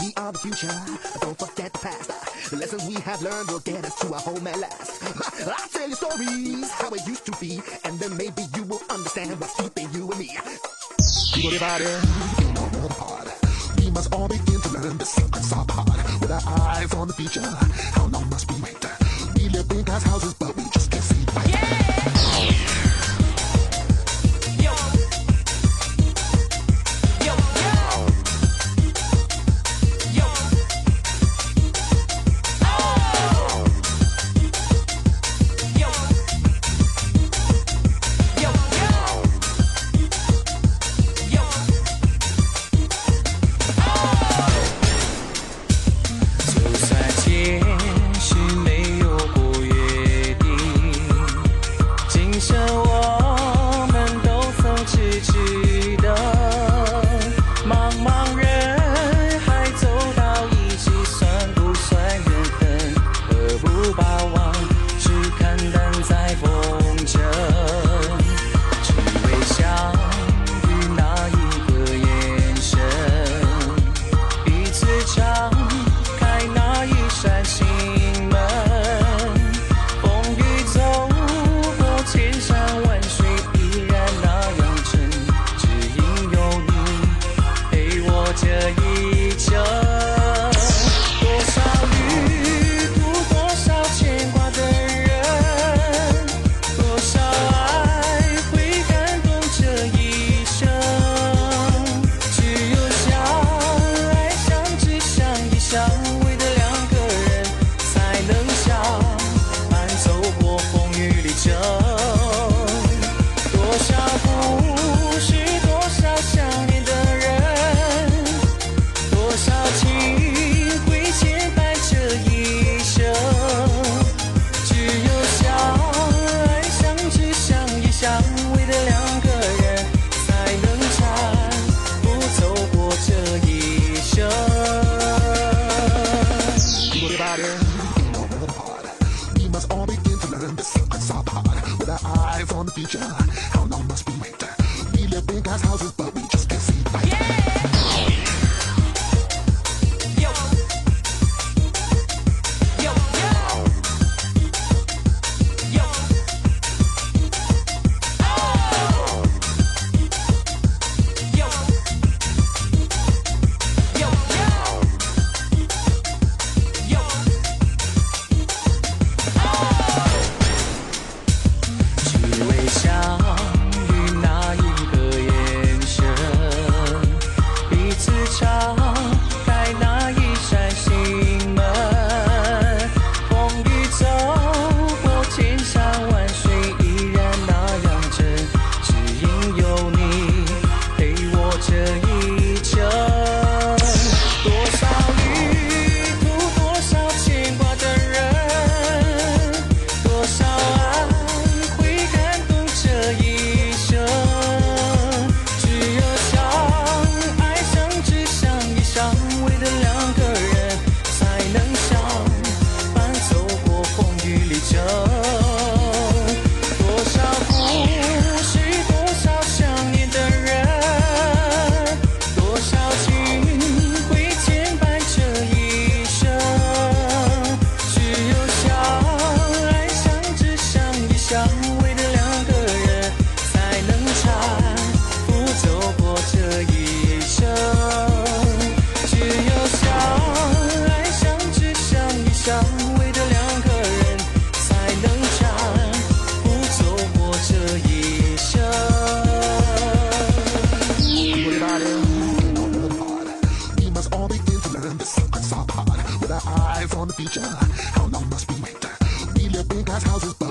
We are the future. Don't forget the past. The lessons we have learned will get us to our home at last. I'll tell you stories how it used to be, and then maybe you will understand what's keeping you and me. People divided, feel no more apart. We must all begin to learn the secrets of heart. With our eyes on the future, how long must we wait? We live in glass houses. with. We must all begin to learn the secrets of pod. With our eyes on the future, how long must we wait? We live in God's houses, but we just can't see. Yeah! life on the feature. How long must we wait? We live big ass houses.